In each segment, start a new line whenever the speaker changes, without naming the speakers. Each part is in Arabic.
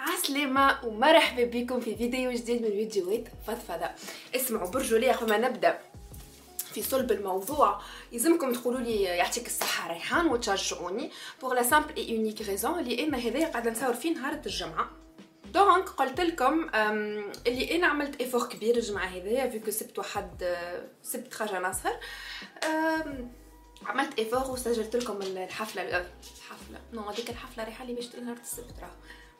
عسلامة بكم في فيديو جديد من فيديوهات فضفضة. اسمعوا برجوا لي قبل ما نبدأ. في صلب الموضوع. يلزمكم تقولوا لي يعطيك الصحة ريحان وتشجعوني. بوغ لا سامبل اي اونيك ريزون أنا هذايا قاعدة نصور فيه نهار الجمعة. دونك قلت لكم اللي أنا عملت ايفور كبير الجمعه هذيا فيكو سبت واحد سبت خرجه ناصر. عملت ايفور وسجلت لكم الحفلة. الحفلة. نو هذيك الحفلة ريحة اللي باش نهار السبت راه.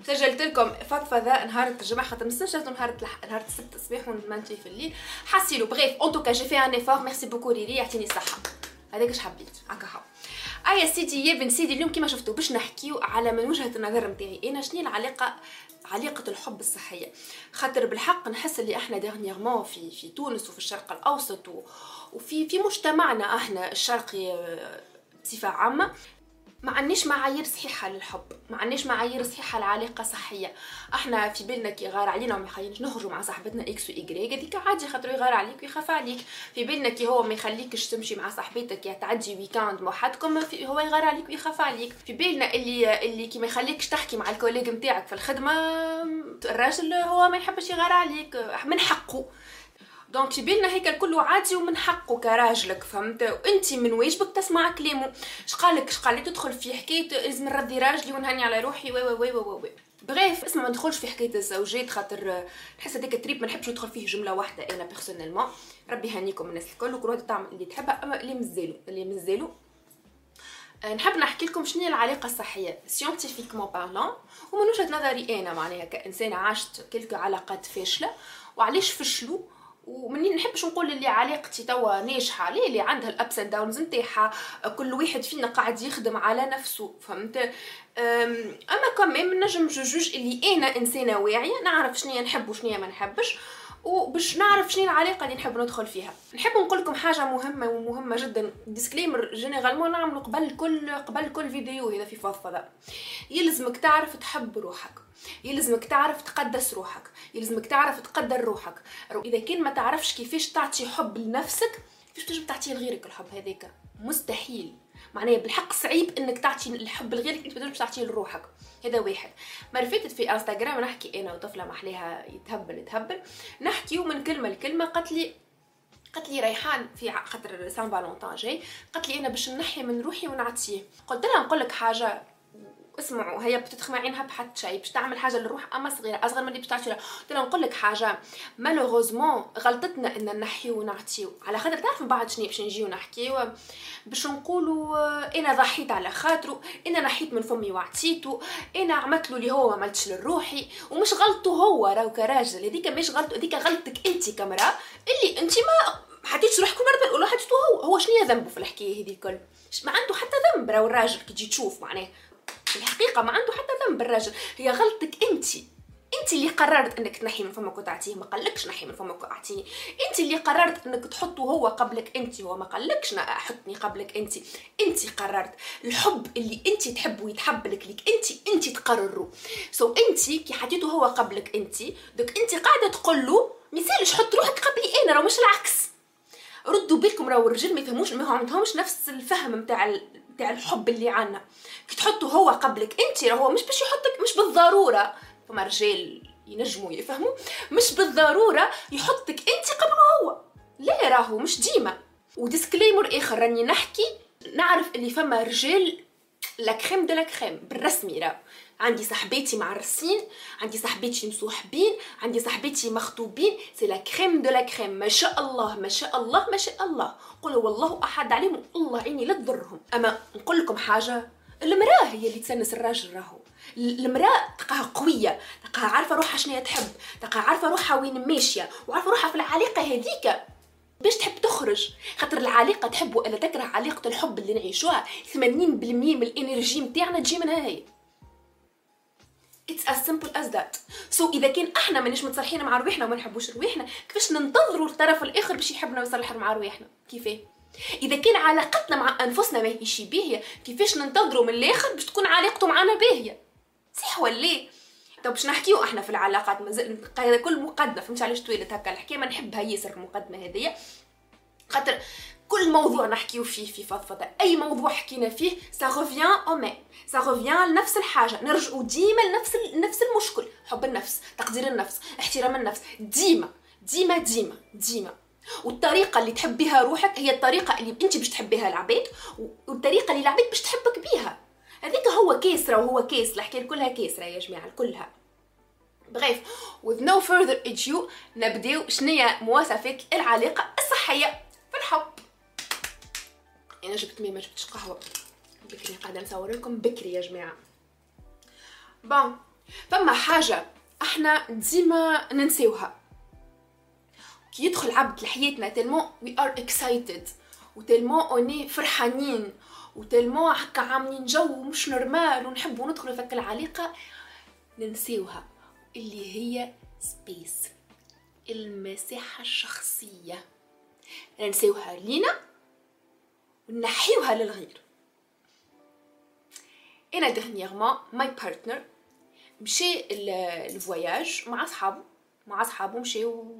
سجلت لكم فضفضة نهار الجمعة خاطر نسجلت نهار نهار السبت الصباح ونمونتي في الليل. حاسيلو bref en tout cas j'ai fait un effort merci beaucoup ليلي يعطيني الصحة. هذاك اش حبيت هكا هاو. ايا سيدي يا بن سيدي اليوم كيما شفتوا باش نحكيو على من وجهة النظر نتاعي أنا شنو العلاقة علاقة الحب الصحية؟ خاطر بالحق نحس اللي إحنا dernièrement في في تونس وفي الشرق الأوسط وفي في مجتمعنا إحنا الشرقي آه، بصفة عامة ما عندناش معايير صحيحة للحب ما عندناش معايير صحيحة لعلاقة صحية. إحنا في بالنا كي غار علينا وما يخليناش نخرجوا مع صاحبتنا X Y هذيك عادي خاطر يغار عليك ويخاف عليك. في بالنا كي هو ما يخليكش تمشي مع صاحبتك يا تعدي week-end وحدكم هو يغار عليك ويخاف عليك. في بالنا اللي اللي كي ما يخليكش تحكي مع ال collègue نتاعك في الخدمة الراجل هو ما يحبش يغار عليك من حقه. donc في بالنا هيك الكل عادي ومن حقه كراجلك فهمت؟ وأنت من واجبك تسمع كلامه. اش قالك تدخل في حكاية لازم نرضي راجلي ونهني على روحي. oui oui oui oui bref اسمع ما ندخلش في حكاية الزوجات خاطر نحس هذاك الـ trip ما نحبش ندخل فيه جملة واحدة أنا personnellement ربي يهنيكم الناس الكل وكل واحد تعمل اللي تحبها أما اللي مزالو اللي مزالو آه، نحب نحكي لكم شنو هي العلاقة الصحية. scientifiquement parlant ومن وجهة نظري أنا معناها كانسانه عاشت كلك علاقات فاشلة. وعلاش فشلوا؟ ومنين نحبش نقول اللي علاقتي توا ناجحة. ليه؟ اللي عندها الـ ups and downs نتاعها. كل واحد فينا قاعد يخدم على نفسه فهمت؟ أما كمان نجم نقول اللي أنا إنسانة واعية نعرف شنو نحب وشنو ما نحبش. وباش نعرف شنو العلاقة اللي نحب ندخل فيها. نحب نقول لكم حاجة مهمة ومهمة جدا. disclaimer généralement نعملوا قبل كل قبل كل فيديو هذا في فضفضه يلزمك تعرف تحب روحك. يلزمك تعرف تقدس روحك. يلزمك تعرف تقدر روحك. إذا كان ما تعرفش كيفاش تعطي حب لنفسك كيفاش تجب تعطيه لغيرك الحب هذاك مستحيل. معناها بالحق صعيب إنك تعطي الحب لغيرك انت ما تعطيه لروحك. هذا واحد. مرة فاتت في إنستغرام نحكي أنا وطفلة محليها يتهبل يتهبل. نحكي من كلمة لكلمة قالت لي قالت لي ريحان في خاطر سان فالونتان جاي. قالت لي أنا باش نحي من روحي ونعطيه. قلت لها نقول لك حاجة اسمعوا هي بتتخمى عينها بحد شيء باش تعمل حاجة للروح أما صغيرة أصغر من اللي باش تعطي قلت لها نقول لك حاجة مالوغوزمون غلطتنا ان نحيو ونعطيو. على خاطر تعرف من بعد شنو باش نجيو نحكيو باش نقولوا إنا ضحيت على خاطرو إنا نحيت من فمي وعطيتو إنا عملت له اللي هو ما عملتش لروحي ومش غلطه هو راهو كراجل هذيك مش غلطه هذيك غلطتك أنت كمراه اللي أنت ما حطيتش روحك مرة الأولى حطيتو هو. هو شنو ذنبه في الحكاية هذه الكل؟ ما عنده حتى ذنب راهو الراجل كي تجي تشوف معناه. في الحقيقة ما عنده حتى ذنب الراجل هي غلطتك انت. انت اللي قررت أنك تنحي من فمك وتعطيه ما قالكش نحي من فمك واعطيني انت اللي قررت أنك تحطه هو قبلك انت هو ما قالكش حطني قبلك انت. انت قررت. الحب اللي انت تحبه ويتحب لك ليك انت انت تقرروا سو so انت كي حطيته هو قبلك انت دوك انت قاعدة تقول له مثالش حط روحك قبلي أنا راه مش العكس. ردوا بالكم راهو الرجال ما يفهموش ما عندهمش نفس الفهم نتاع تاع الحب اللي عنا. كي تحطه هو قبلك انت راهو مش باش يحطك مش بالضرورة. فما رجال ينجموا يفهموا. مش بالضرورة يحطك انت قبله هو. لا راهو مش ديما. و disclaimer آخر راني نحكي نعرف اللي فما رجال la crème de la crème بالرسمي راه عندي صاحباتي معرسين عندي صاحباتي مصوحبين عندي صاحباتي مخطوبين. c'est la crème de la crème ما شاء الله ما شاء الله ما شاء الله. قولوا والله أحد عليهم الله عيني لا تضرهم أما نقول لكم حاجة المرأة هي اللي تسنس الراجل راهو. المرأة تلقاها قوية تلقاها عارفة روحها شنو تحب تلقاها عارفة روحها وين ماشية وعارفة روحها في العلاقه هذيك. باش تحب تخرج خاطر العلاقه تحب والا تكره علاقه الحب اللي نعيشوها 80% من الإنرجي نتاعنا تجي منها هي It's as simple as that. So إذا كان أحنا مانيش متصالحين مع رواحنا وما نحبوش رواحنا كيفاش ننتظروا الطرف الآخر باش يحبنا ويصلح مع رواحنا؟ كيفاه؟ إذا كان علاقتنا مع أنفسنا ماهيش باهية كيفاش ننتظروا من الآخر باش تكون علاقته معنا باهية؟ صح ولا ليه؟ طب باش نحكيو إحنا في العلاقات مازال كل مقدمة فهمت علاش طويلة هكا؟ الحكاية ما نحبها ياسر المقدمة هذيا. خاطر كل موضوع نحكيو فيه في فضفضة أي موضوع حكينا فيه ça revient au même ça revient لنفس الحاجة نرجعوا ديما لنفس نفس المشكل حب النفس تقدير النفس احترام النفس ديما ديما ديما ديما. والطريقة اللي تحب بها روحك هي الطريقة اللي انت باش تحبيها العباد والطريقة اللي العباد باش تحبك بيها. هذيك هو كيسرة وهو كيس الحكاية كلها كيسرة يا جماعة كلها. بغيف with no further ado نبداو شنية مواصفات العلاقة الصحية في الحب. أنا جبت مي ما جبتش قهوة. بكري قاعدة نصور لكم بكري يا جماعة. bon فما حاجة إحنا ديما ننسيوها كي يدخل عبد لحياتنا tellement we are excited و tellement احني فرحانين و tellement هكا عاملين جو مش normal ونحبوا ندخلوا في العلاقه ننسيوها اللي هي سبيس المساحة الشخصية. ننسيوها لينا ونحيوها للغير. أنا dernièrement my partner مشي الـ voyage مع صحابه مع صحابه مشاو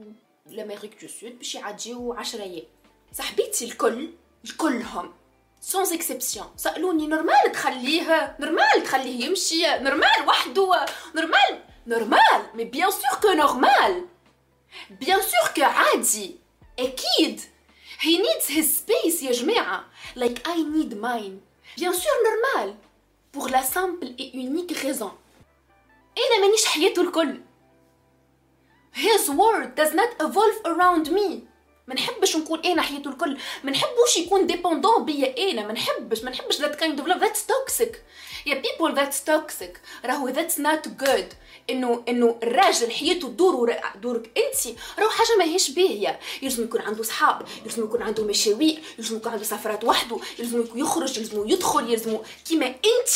l'Amérique du Sud باش يعديو عشرة أيام. صاحبيتي الكل الكلهم. sans exception سألوني normal تخليه normal تخليه يمشي normal وحده normal normal mais bien sûr que normal bien sûr que عادي. أكيد. He needs his space يا جماعة. Like I need mine. Bien sûr normal. Pour la simple et unique raison. أنا مانيش حياته الكل. His world does not evolve around me. ما نحبش نكون أنا حياته الكل. ما نحبوش يكون ديبوندون بيا أنا. ما نحبش ما نحبش that kind of love. That's toxic. يا people that's toxic. راهو that's not good. إنه إنه الراجل حياته تدور دورك انت. راهو حاجة ماهيش باهية. يلزم يكون عنده صحاب يلزم يكون عنده مشاوير يلزم يكون عنده سفرات وحده يلزم يخرج يلزم يدخل يلزم كيما انت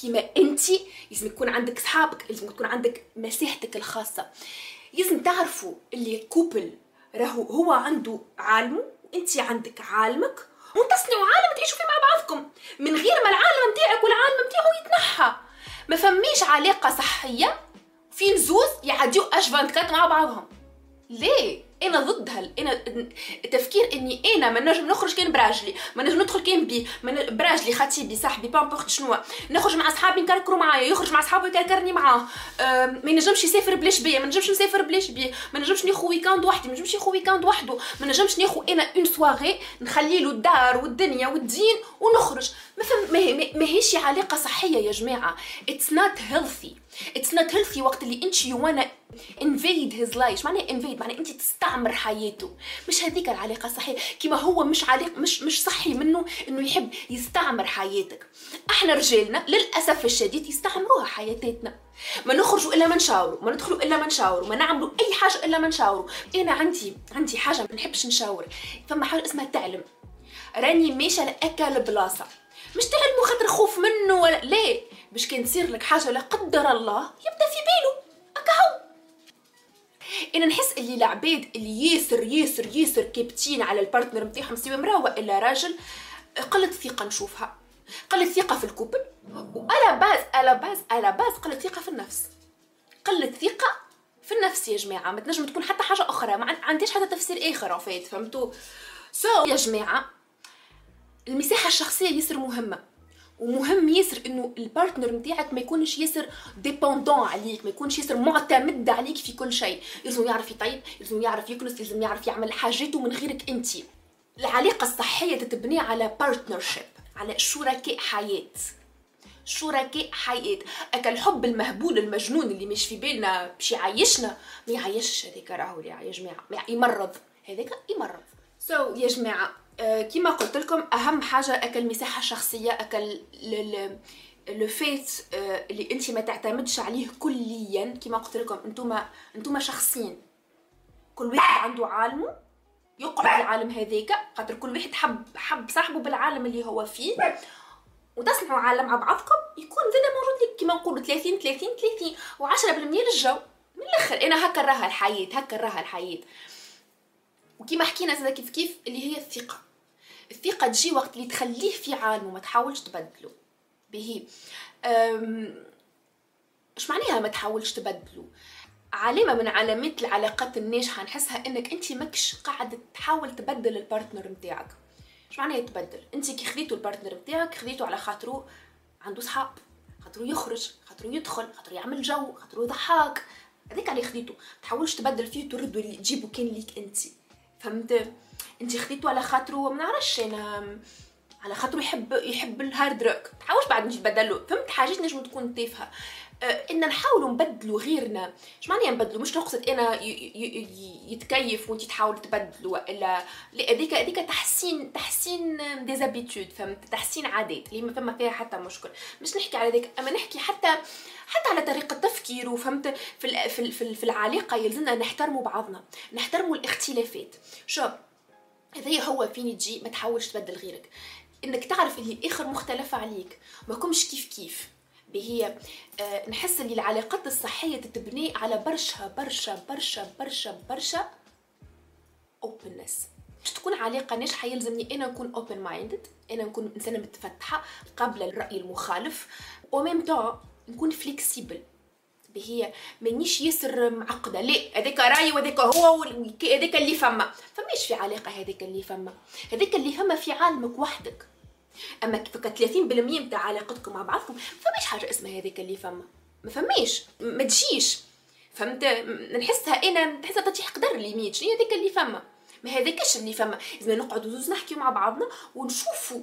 كيما انت. لازم يكون عندك صحابك لازم يكون عندك مساحتك الخاصة. لازم تعرفوا اللي couple راهو هو عنده عالمه وانت عندك عالمك وتصنعوا عالم تعيشوا فيه مع بعضكم. من غير ما العالم نتاعك والعالم نتاعو يتنحى. ما فميش علاقة صحية في نزوز يعديو 24 مع بعضهم. ليه؟ أنا ضد هال أنا تفكير إني أنا ما نجم نخرج كان براجلي ما نجم ندخل كان بي ما براجلي خطيبي صاحبي n'importe شنو نخرج مع أصحابي نكركروا معايا يخرج مع اصحابه يكركرني معاه. ما ينجمش يسافر بلاش بيا ما نجمش نسافر بلاش بيه ما نجمش ناخذ weekend وحدي ما نجمش ناخذ weekend وحده. ما نجمش ناخذ أنا une soirée نخلي له الدار والدنيا والدين ونخرج. ما ماهيش علاقة صحية يا جماعة. it's not healthy it's not healthy وقت اللي انت you wanna invade his life معناها invade معناها انت تستعمر حياته. مش هذيك العلاقة الصحيه كيما هو مش علاقة مش مش صحي منه إنه يحب يستعمر حياتك. أحنا رجالنا للأسف الشديد يستعمروها حياتنا ما نخرجوا إلا ما نشاوروا ما ندخلوا إلا ما نشاوروا ما نعملوا أي حاجة إلا ما نشاوروا. أنا عندي عندي حاجة ما نحبش نشاور. فما حاجة اسمها تعلم. راني ماشية لأكل بلاصة. مش تعلموا خاطر خوف منه ولا ليه؟ باش كان تصير لك حاجة لا قدر الله يبدأ في باله. اكهو أنا نحس إللي العباد اللي ياسر ياسر ياسر كابتين على البارتنر نتاعهم سواء امراه والا راجل قلة ثقة نشوفها. قلة ثقة في الـ couple وعلى base على base على base قلة ثقة في النفس. قلة ثقة في النفس يا جماعة ما تنجم تكون حتى حاجة أخرى ما عنديش حتى تفسير فات فهمتوا؟ so, يا جماعة المساحة الشخصية ياسر مهمة. ومهم ياسر إنه الـ partner نتاعك ما يكونش ياسر dépendant عليك ما يكونش ياسر معتمد عليك في كل شيء. لازم يعرف يطيب لازم يعرف يكنس لازم يعرف يعمل حاجاته من غيرك أنت. العلاقة الصحية تتبني على partnership على شركاء حياة. شركاء حياة. أكا الحب المهبول المجنون اللي مش في بالنا باش يعيشنا ما يعيشش هذاك راهو يا جماعة يمرض. هذاك يمرض. so, يا جماعة كما قلت لكم أهم حاجة أكل مساحة شخصية أكل le fait آه، اللي أنت ما تعتمدش عليه كليا. كما قلت لكم أنتم أنتم شخصين كل واحد عنده عالمه يقعد العالم هذاك خاطر كل واحد حب حب صاحبه بالعالم اللي هو فيه. وتصنعوا عالم مع بعضكم يكون زاد موجود لك. كما نقولوا 30 30 30 و10% للجو. من الآخر أنا هكا راها الحياة هكا راها الحياة. وكما حكينا زاد كيف كيف اللي هي الثقة. الثقة تجي وقت اللي تخليه في عالمه ما تحاولش تبدله. به اش معناها ما تحاولش تبدله؟ علامة من علامات العلاقات الناجحة نحسها إنك أنت ماكش قاعد تحاول تبدل الـ partner نتاعك اش معناها يتبدل أنت كي خذيتو الـ partner نتاعك خذيتو على خاطرو عنده صحاب خاطرو يخرج خاطرو يدخل خاطرو يعمل جو خاطرو يضحك. هذاك اللي خذيتو. تحاولش تبدل فيه تردو اللي تجيبو كان ليك أنت. فهمت؟ انت خذيتو على خاطرو ما نعرفش أنا على خاطرو يحب يحب الـ hard rock. تحاولش بعد نجي تبدلو فهمت حاجات نجم تكون تافهه آه، إن نحاولوا نبدلوا غيرنا. مش معناها نبدلوا مش نقصد أنا يتكيف وانت تحاول تبدلوا الا هذيك هذيك تحسين تحسين ديزابيتود فهمت؟ تحسين عادات اللي ما فما فيها حتى مشكل. مش نحكي على ذلك أما نحكي حتى حتى على طريقة تفكير وفهمت في في في العلاقه يلزمنا نحترموا بعضنا نحترموا الاختلافات. شوف هذا هو فين تجي ما تحاولش تبدل غيرك. إنك تعرف اللي الآخر مختلف عليك. ما كمش كيف كيف. هي آه، نحس اللي العلاقات الصحية تتبني على برشا برشا برشا برشا برشا openness باش تكون علاقة ناجحة يلزمني أنا نكون open minded أنا نكون إنسانة متفتحة قابلة للرأي المخالف و même نكون flexible هي مانيش ياسر معقدة. لا هذاك رأي وهذاك هو هذاك اللي فما. فماش في علاقة هذاك اللي فما. هذاك اللي فما في عالمك وحدك. أما فك 30% نتاع علاقتكم مع بعضكم فماش حاجة اسمها هذيك اللي فما. ما فماش ما تجيش. فهمت؟ نحسها أنا نحسها تطيح قدر limite شنو هذيك اللي فما؟ ما هذاكش اللي فما. لازم نقعدوا زوز نحكيو مع بعضنا ونشوفوا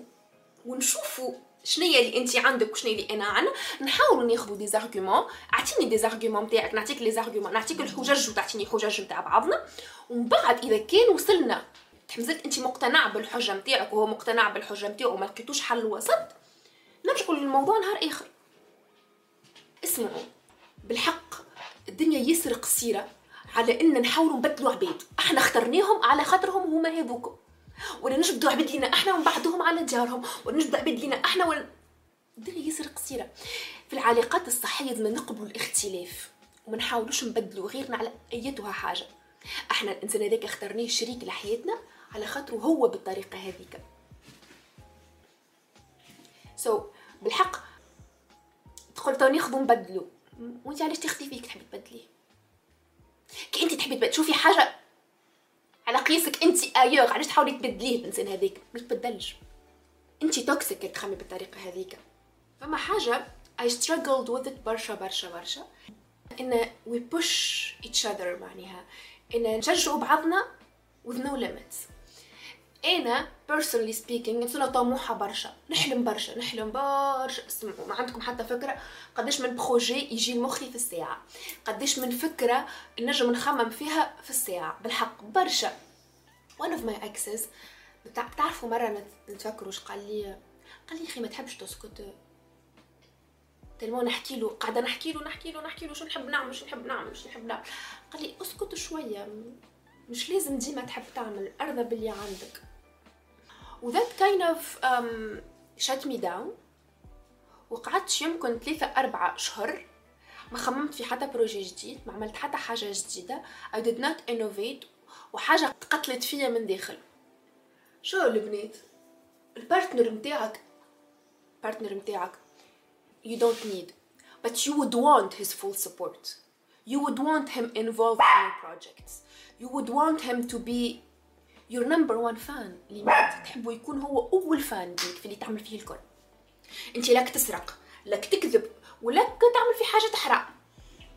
ونشوفوا هي اللي انت عندك وشنو اللي أنا عندنا نحاولوا ناخذوا des arguments أعطيني des arguments نتاعك نعطيك les arguments نعطيك الحجج وتعطيني حجج نتاع بعضنا. ومن بعد إذا كان وصلنا تحمزت انت مقتنع بالحجة نتاعك وهو مقتنع بالحجة نتاعو وما لقيتوش حل وسط نرجعوا للموضوع نهار آخر. اسمعوا بالحق الدنيا ياسر قصيرة على إن نحاولوا نبدلوا عباد. إحنا اخترناهم على خاطرهم هما هذوك. ولا نجبدوا عباد لينا إحنا ومن بعدهم على ديارهم ولا نجبدوا عباد لينا إحنا ولا الدنيا ياسر قصيرة. في العلاقات الصحية لازم نقبلوا الاختلاف وما نحاولوش نبدلوا غيرنا على أيتها حاجة. إحنا الإنسان هذاك اخترناه شريك لحياتنا على خاطره هو بالطريقة هذيك. so so, بالحق تقول تو ناخذو نبدلو وانت علاش تاخذي فيك تحبي تبدليه كي انت تحبي تبدلي شوفي حاجة على قياسك انت ailleurs علاش تحاولي تبدليه الإنسان هذاك؟ ما يتبدلش. انت toxique تخمي بالطريقة هذيك. فما حاجة I struggled with it برشا برشا برشا. إن we push each other معناها. إن نشجعوا بعضنا with no limits. أنا personally speaking انسانه طموحة برشا. نحلم برشا. نحلم برشا. اسمعوا ما عندكم حتى فكرة. قداش من بروجي يجي لمخي في الساعة. قداش من فكرة نجم نخمم فيها في الساعة. بالحق برشا. One of my exes بتعرفوا مرة نتفكروا واش قال لي؟ قال لي أخي ما تحبش تسكت. تلمو نحكي له قاعدة نحكي له نحكي له نحكي له شو نحب نعمل شو نحب نعمل شو نحب نعمل. قال لي اسكت شوية. مش لازم ديما تحب تعمل. أرضى باللي عندك. و that kind of um, shut me down وقعدت يمكن ثلاثة أربعة شهر ما خممت في حتى بروجي جديد ما عملت حتى حاجة جديدة I did not innovate وحاجة قتلت فيا من داخل شو البنات ال partner متاعك partner متاعك you don't need but you would want his full support you would want him involved in your projects you would want him to be your number one fan اللي ما تحبه يكون هو أول fan بيك في اللي تعمل فيه الكل. انت لك تسرق لك تكذب ولك تعمل في حاجة حرام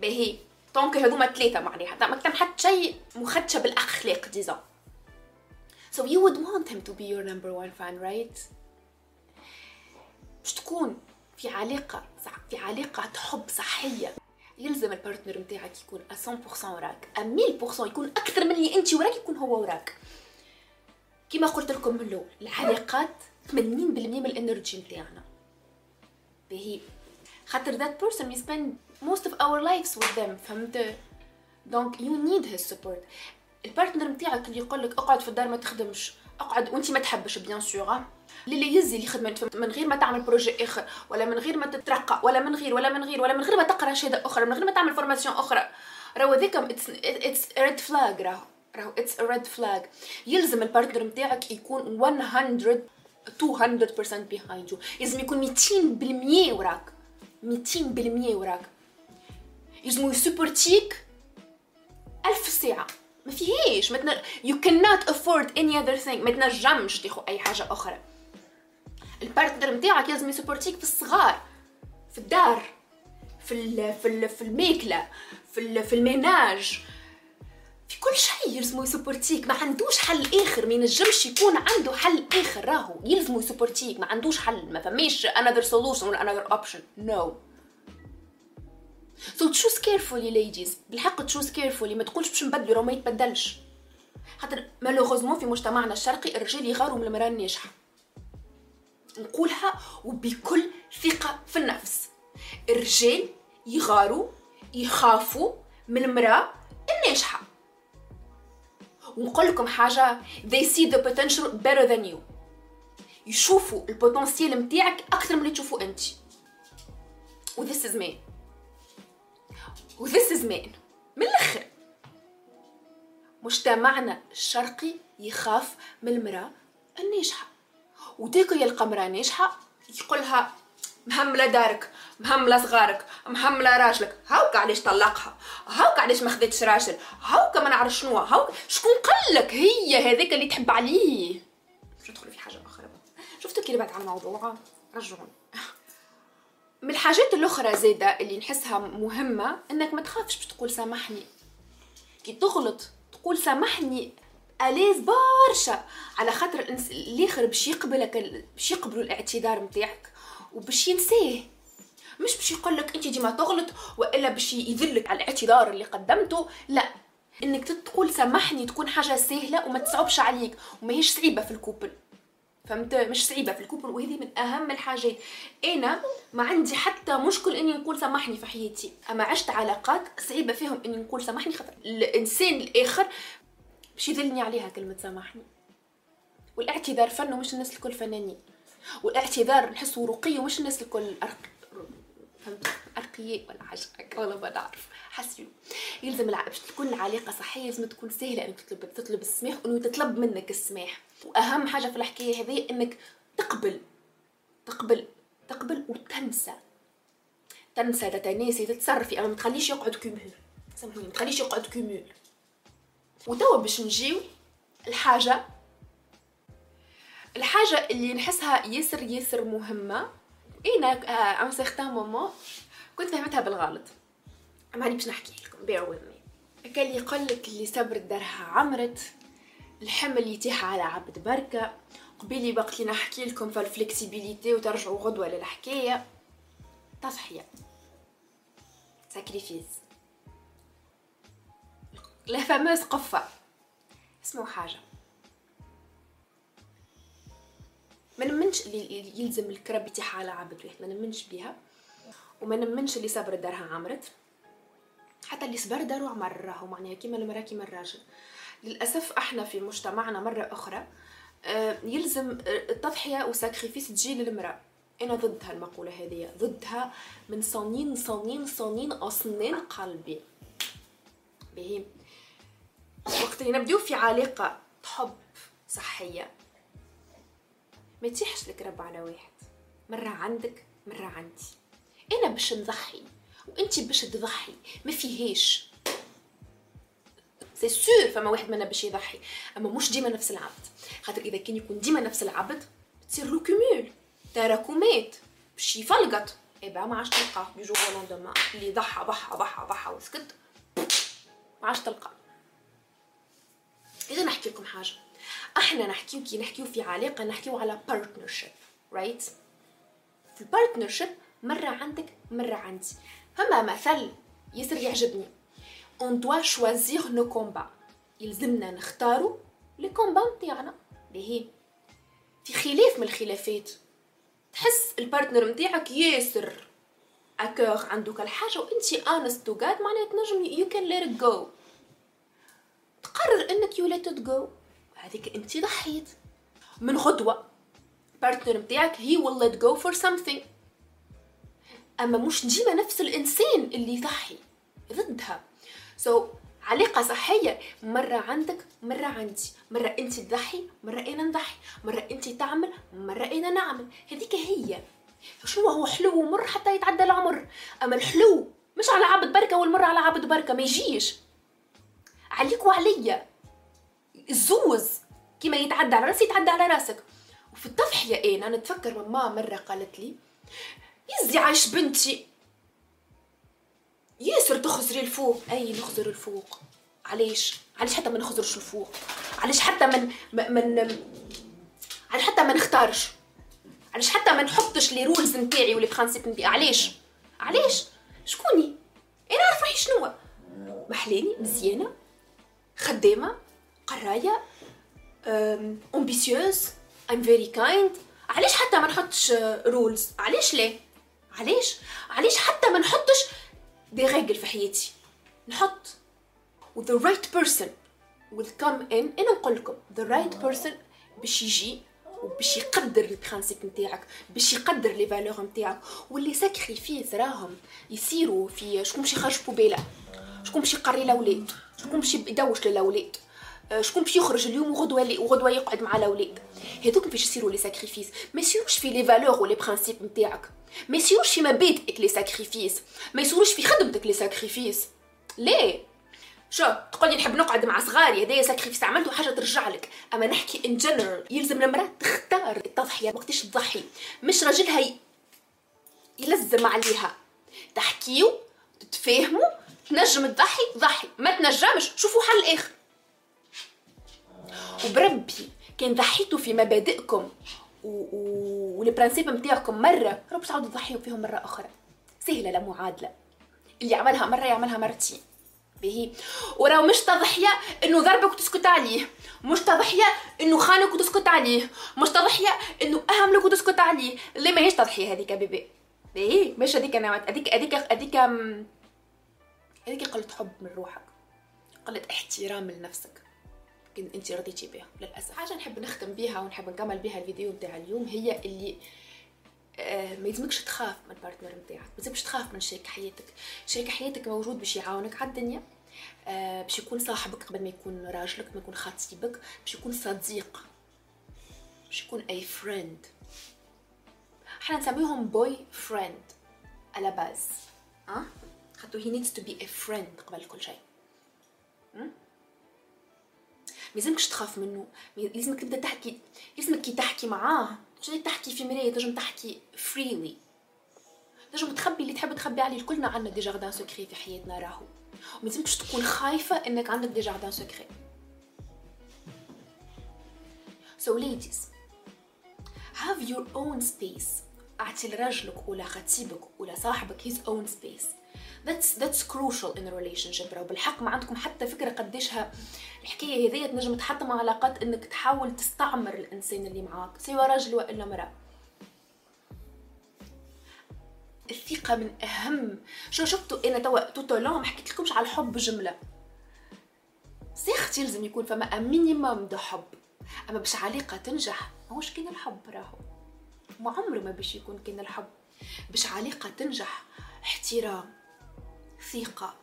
باهي. donc هذوما ثلاثة معناها. ما كان حتى شيء مخدشة بالأخلاق déjà so you would want him to be your number one fan right? باش تكون في علاقة في علاقة حب صحية. يلزم ال partner نتاعك يكون 100% وراك. 1000% يكون أكثر من اللي أنت وراك يكون هو وراك. كما قلت لكم من الأول العلاقات 80% من ال energy نتاعنا. باهي. خاطر that person we spend most of our lives with them فهمت؟ donc you need his support. ال partner نتاعك اللي يقول لك اقعد في الدار ما تخدمش اقعد وانت ما تحبش bien sûr اللي يزي اللي خدمت من غير ما تعمل projet آخر ولا من غير ما تترقى ولا من غير ولا من غير ولا من غير ما تقرأ شهادة أخرى من غير ما تعمل formation أخرى. راهو ذيك it's red flag راهو. راهو it's a red flag يلزم ال partner نتاعك يكون 100 200% behind you. لازم يكون 200% وراك. 200% وراك. لازم يسوبورتيك ألف ساعة. ما فيهاش ما تن... you cannot afford any other thing. ما تنجمش تاخو أي حاجة أخرى. ال partner نتاعك لازم يسبورتيك في الصغار في الدار في ال في ال في الماكلة في ال في ال ménage كل شيء يلزمو يسبورتيك ما عندوش حل آخر ما ينجمش يكون عنده حل آخر راهو يلزمو يسبورتيك ما عندوش حل ما فماش another solution ولا another option no. So choose carefully ladies. بالحق choose carefully ما تقولش باش نبدلو راه ما يتبدلش. خاطر malheureusement في مجتمعنا الشرقي الرجال يغاروا من المرأة الناجحة. نقولها وبكل ثقة في النفس. الرجال يغاروا يخافوا من المرأة الناجحة. ونقول لكم حاجة they see the potential better than you. يشوفوا البوتنسيال متاعك أكثر من اللي تشوفوا أنت. و this is me. و this is me. من الآخر. مجتمعنا الشرقي يخاف من المرأة الناجحة. وديك يلقى مرأة ناجحة يقولها مهملة دارك مهملة صغارك مهملة راجلك. هاوك علاش طلقها؟ هاوك علاش ما خذتش راجل؟ هاوك ما نعرف شنو هاوك شكون قالك هي هذيك اللي تحب عليه؟ باش في حاجة أخرى؟ شفتوا كي بعد على الموضوع؟ رجعوني. من الحاجات الأخرى زاده اللي نحسها مهمة إنك ما تخافش باش تقول سامحني. كي تغلط تقول سامحني اليز برشا على خاطر الآخر باش يقبلك باش يقبلوا الاعتذار نتاعك وباش ينساه مش باش يقول لك انت ديما تغلط وإلا باش يذلك على الاعتذار اللي قدمته لا. إنك تقول سامحني تكون حاجة سهلة وما تصعبش عليك وما هيش صعيبة في الكوبل. فهمت؟ مش صعيبة في الكوبل وهذه من أهم الحاجات. أنا ما عندي حتى مشكل إني نقول سامحني في حياتي. أما عشت علاقات صعيبة فيهم إني نقول سامحني خاطر الإنسان الآخر باش يذلني عليها كلمة سامحني. والإعتذار فن ومش الناس الكل فنانين. والاعتذار نحسه رقي ومش الناس الكل. أرق... فهمت؟ ارقياء ولا حاجة والله ما نعرف. حسيو يلزم باش تكون العلاقة صحية لازم تكون سهلة إنك تطلب تطلب السماح وإنه تطلب منك السماح. وأهم حاجة في الحكاية هذه إنك تقبل تقبل تقبل وتنسى. تنسى تتناسي تتصرفي. أما ما تخليش يقعد كومول. سامحوني ما تخليش يقعد cumul. وتوا باش نجيو الحاجة الحاجة اللي نحسها ياسر ياسر مهمة. أنا un certain moment كنت فهمتها بالغلط. اما هاني باش نحكي لكم with me كان اللي يقول لك اللي صبرت دارها عمرت الحمل يتيح على عبد بركة. قبيلي وقت اللي نحكي لكم في ال flexibility وترجعوا غدوة للحكاية. تضحيه sacrifice la fameuse قفة. اسمعوا حاجة. ما نمنش اللي يلزم الكرب يتيح على عبد واحد ما نمنش بيها. وما نمنش اللي صبر دارها عمرت. حتى اللي صبر دارو عمر راهو معناها كيما المرأة كيما الراجل. للأسف أحنا في مجتمعنا مرة أخرى آه، يلزم التضحية و sacrifice تجي للمرأة. أنا ضد هالمقوله هذه ضدها من صميم صميم صميم أصميم قلبي. بهي وقت اللي نبدو في علاقة حب صحية ما تيحش الكرب على واحد. مرة عندك مرة عندي. أنا باش نضحي وانت باش تضحي ما فيهاش. c'est sûr فما واحد منا باش يضحي أما مش ديما نفس العبد. خاطر إذا كان يكون ديما نفس العبد تصير له cumul تراكمات باش يفلقط. eh bah ما عادش تلقاه. du jour au lendemain اللي ضحى ضحى ضحى ضحى وسكت. ما عادش تلقاه. إذا نحكي لكم حاجة. إحنا نحكيو كي نحكيو في علاقة نحكيو على partnership right في ال partnership مرة عندك مرة عندي. فما مثل ياسر يعجبني. on doit choisir nos combats يلزمنا نختارو لي كومبا نتاعنا. باهي في خلاف من الخلافات. تحس البارتنر نتاعك ياسر. اكور عنده كل حاجة وانت انست تو جاد معناها تنجم يو كان ليت جو تقرر إنك يو ليت جو هذيك انت ضحيت. من غدوة بارتنر متاعك هي will let go for something. أما مش ديما نفس الإنسان اللي يضحي ضدها. سو so, علاقة صحية مرة عندك مرة عندي. مرة انت تضحي مرة أنا نضحي. مرة انت تعمل مرة أنا نعمل. هذيك هي. شنو؟ هو حلو ومر حتى يتعدى العمر. أما الحلو مش على عبد بركة والمر على عبد بركة ما يجيش. عليك وعليا. الزوز. كيما يتعدى على راسي يتعدى على راسك. وفي التضحيه أنا نتفكر ماما مرة قالت لي يزي عايش بنتي. ياسر تخزري الفوق. أي نخزر الفوق؟ علاش؟ علاش حتى ما نخزرش الفوق؟ علاش حتى من من علاش حتى ما نختارش؟ علاش حتى ما نحطش les rules نتاعي و les principes نتاعي علاش؟ علاش؟ شكوني؟ أنا نعرف روحي شنو محلاني مزيانة خدامة قراية ambitieuse I'm very kind علاش حتى ما نحطش rules علاش لا علاش؟ علاش حتى ما نحطش des règles في حياتي؟ نحط و the right person will come in. أنا نقول لكم the right person باش يجي وباش يقدر ال principes نتاعك باش يقدر les valeurs نتاعك و les sacrifices راهم يصيروا في شكون باش يخرج بوبيلة شكون باش يقري الاولاد شكون باش يدوش للاولاد شكون باش يخرج اليوم وغدوه وغدوه يقعد مع الاولاد هذوك باش يصيروا les sacrifices ما يصيروش في les valeurs و les principes نتاعك ما يصيروش في مبادئك les sacrifices ما يصيروش في خدمتك les sacrifices ليه شو تقولي نحب نقعد مع صغاري هذايا sacrifice عملته حاجة ترجع لك. أما نحكي en général يلزم المرأة تختار التضحية وقتاش تضحي. مش راجلها يلزم عليها. تحكيو تتفاهموا تنجم تضحي ضحي. ما تنجمش شوفوا حل آخر. وبربي كان ضحيتوا في مبادئكم والبرانسيب نتاعكم مرة. باش تعاودوا تضحيوا فيهم مرة أخرى. سهلة لا معادلة. اللي عملها مرة يعملها مرتين. به وراه مش تضحية إنه ضربك وتسكت عليه. مش تضحية إنه خانك وتسكت عليه. مش تضحية إنه أهملك وتسكت عليه. اللي ماهيش تضحية هذيك بيبي؟ باهي. مش هذيك أنا هذيك هذيك هذيك هذيك قلة حب من روحك. قلة احترام لنفسك. انت رضيتي بها للأسف. حاجة نحب نختم بها ونحب نكمل بها الفيديو بتاع اليوم هي اللي آه ما يلزمكش تخاف من البارتنر نتاعك ما يلزمكش تخاف من شريك حياتك. شريك حياتك موجود باش يعاونك على الدنيا آه باش يكون صاحبك قبل ما يكون راجلك ما يكون خطيبك باش يكون صديق باش يكون a friend إحنا نسميهم boyfriend à la base آه؟ خاطر he needs to be a friend قبل كل شيء. ما يلزمكش تخاف منه لازمك تبدأ تحكي لازمك كي تحكي معاه تجي تحكي في مرايه تنجم تحكي freely تنجم تخبي اللي تحب تخبي عليه كلنا عندنا des jardins secrets في حياتنا راهو وما لازمكش تكون خايفة إنك عندك des jardins secrets So ladies, have your own space. اعطي لراجلك ولا خطيبك ولا صاحبك his own space. That's that's crucial in a relationship راهو بالحق ما عندكم حتى فكرة قديشها. الحكاية هذيا تنجم تحطم علاقات إنك تحاول تستعمر الإنسان اللي معاك سواء راجل وإلا امرأة. الثقة من أهم. شو شفتوا؟ أنا توا توتو لون ما حكيت لكمش على الحب جملة certes يلزم يكون فما minimum de حب. أما باش علاقة تنجح ماهوش كان الحب راهو. ما عمره ما باش يكون كان الحب. باش علاقة تنجح احترام. ثقة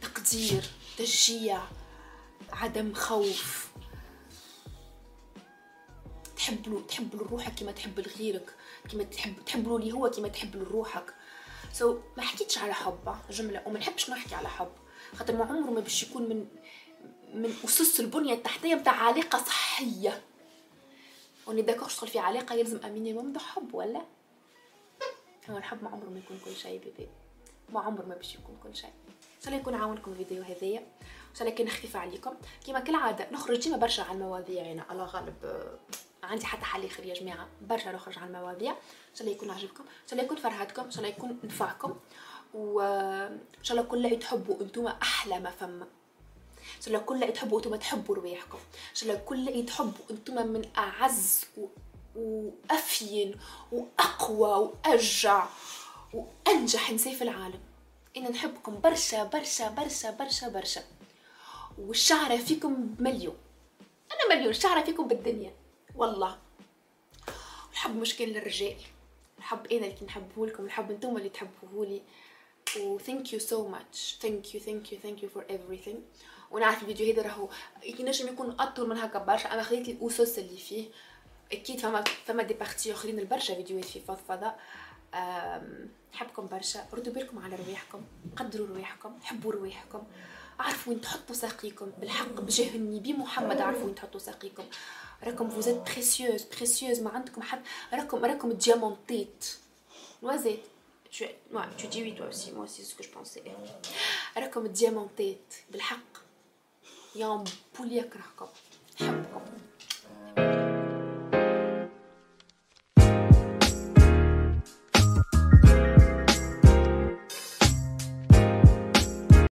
تقدير تشجيع عدم خوف. تحب له تحب له روحك كما تحب لغيرك كما تحب تحب له اللي هو كما تحب له روحك so so, ما حكيتش على حب جملة وما نحبش نحكي على حب. خاطر ما عمره ما باش يكون من من أسس البنية التحتية نتاع علاقة صحية. on est d'accord تدخل في علاقة يلزم un minimum de حب ولا؟ هو الحب ما عمره ما يكون كل شيء baby ما عمر ما باش يكون كل شيء. إن شاء الله يكون عاونكم الفيديو هذايا. إن شاء الله يكون خفيف عليكم. كما كالعادة نخرج ديما برشا على المواضيع يعني على غالب عندي حتى حل آخر يا جماعة. برشا نخرج على المواضيع. إن شاء الله يكون عجبكم إن شاء الله يكون فرحتكم. إن شاء الله يكون نفعكم. وان شاء الله كل عيد تحبوا أنتم أحلى ما فما إن شاء الله كل عيد تحبوا أنتم تحبوا رواحكم. إن شاء الله كل عيد تحبوا أنتم من أعز و... وأفين وأقوى وارجع وأنجح نساء في العالم. أنا نحبكم برشا برشا برشا برشا برشا. والشعره فيكم بمليون أنا مليون. شعره فيكم بالدنيا. والله. الحب مشكل للرجال الحب أنا اللي نحبه لكم. الحب أنتم اللي تحبوه لي. و thank you so much. Thank you thank you thank you for everything. ونعرف الفيديو هذا راهو ينجم يكون أطول من هكا برشا. أنا خليت الأسس اللي فيه. أكيد فما فما دي بارتي أخرين البرشا فيديوهات في فضفضه نحبكم برشا ردوا بالكم على رواحكم قدروا رواحكم حبوا رواحكم عرفوا وين تحطوا ساقيكم بالحق بجاه النبي محمد عرفوا وين تحطوا ساقيكم. راكم فوزيت بريسيوز بريسيوز ما عندكم حد راكم راكم ديامونتيت نوازيت tu, ouais, tu dis oui toi aussi, moi c'est ce que je pensais. راكم ديامونتيت بالحق. يا بولي يكرهكم نحبكم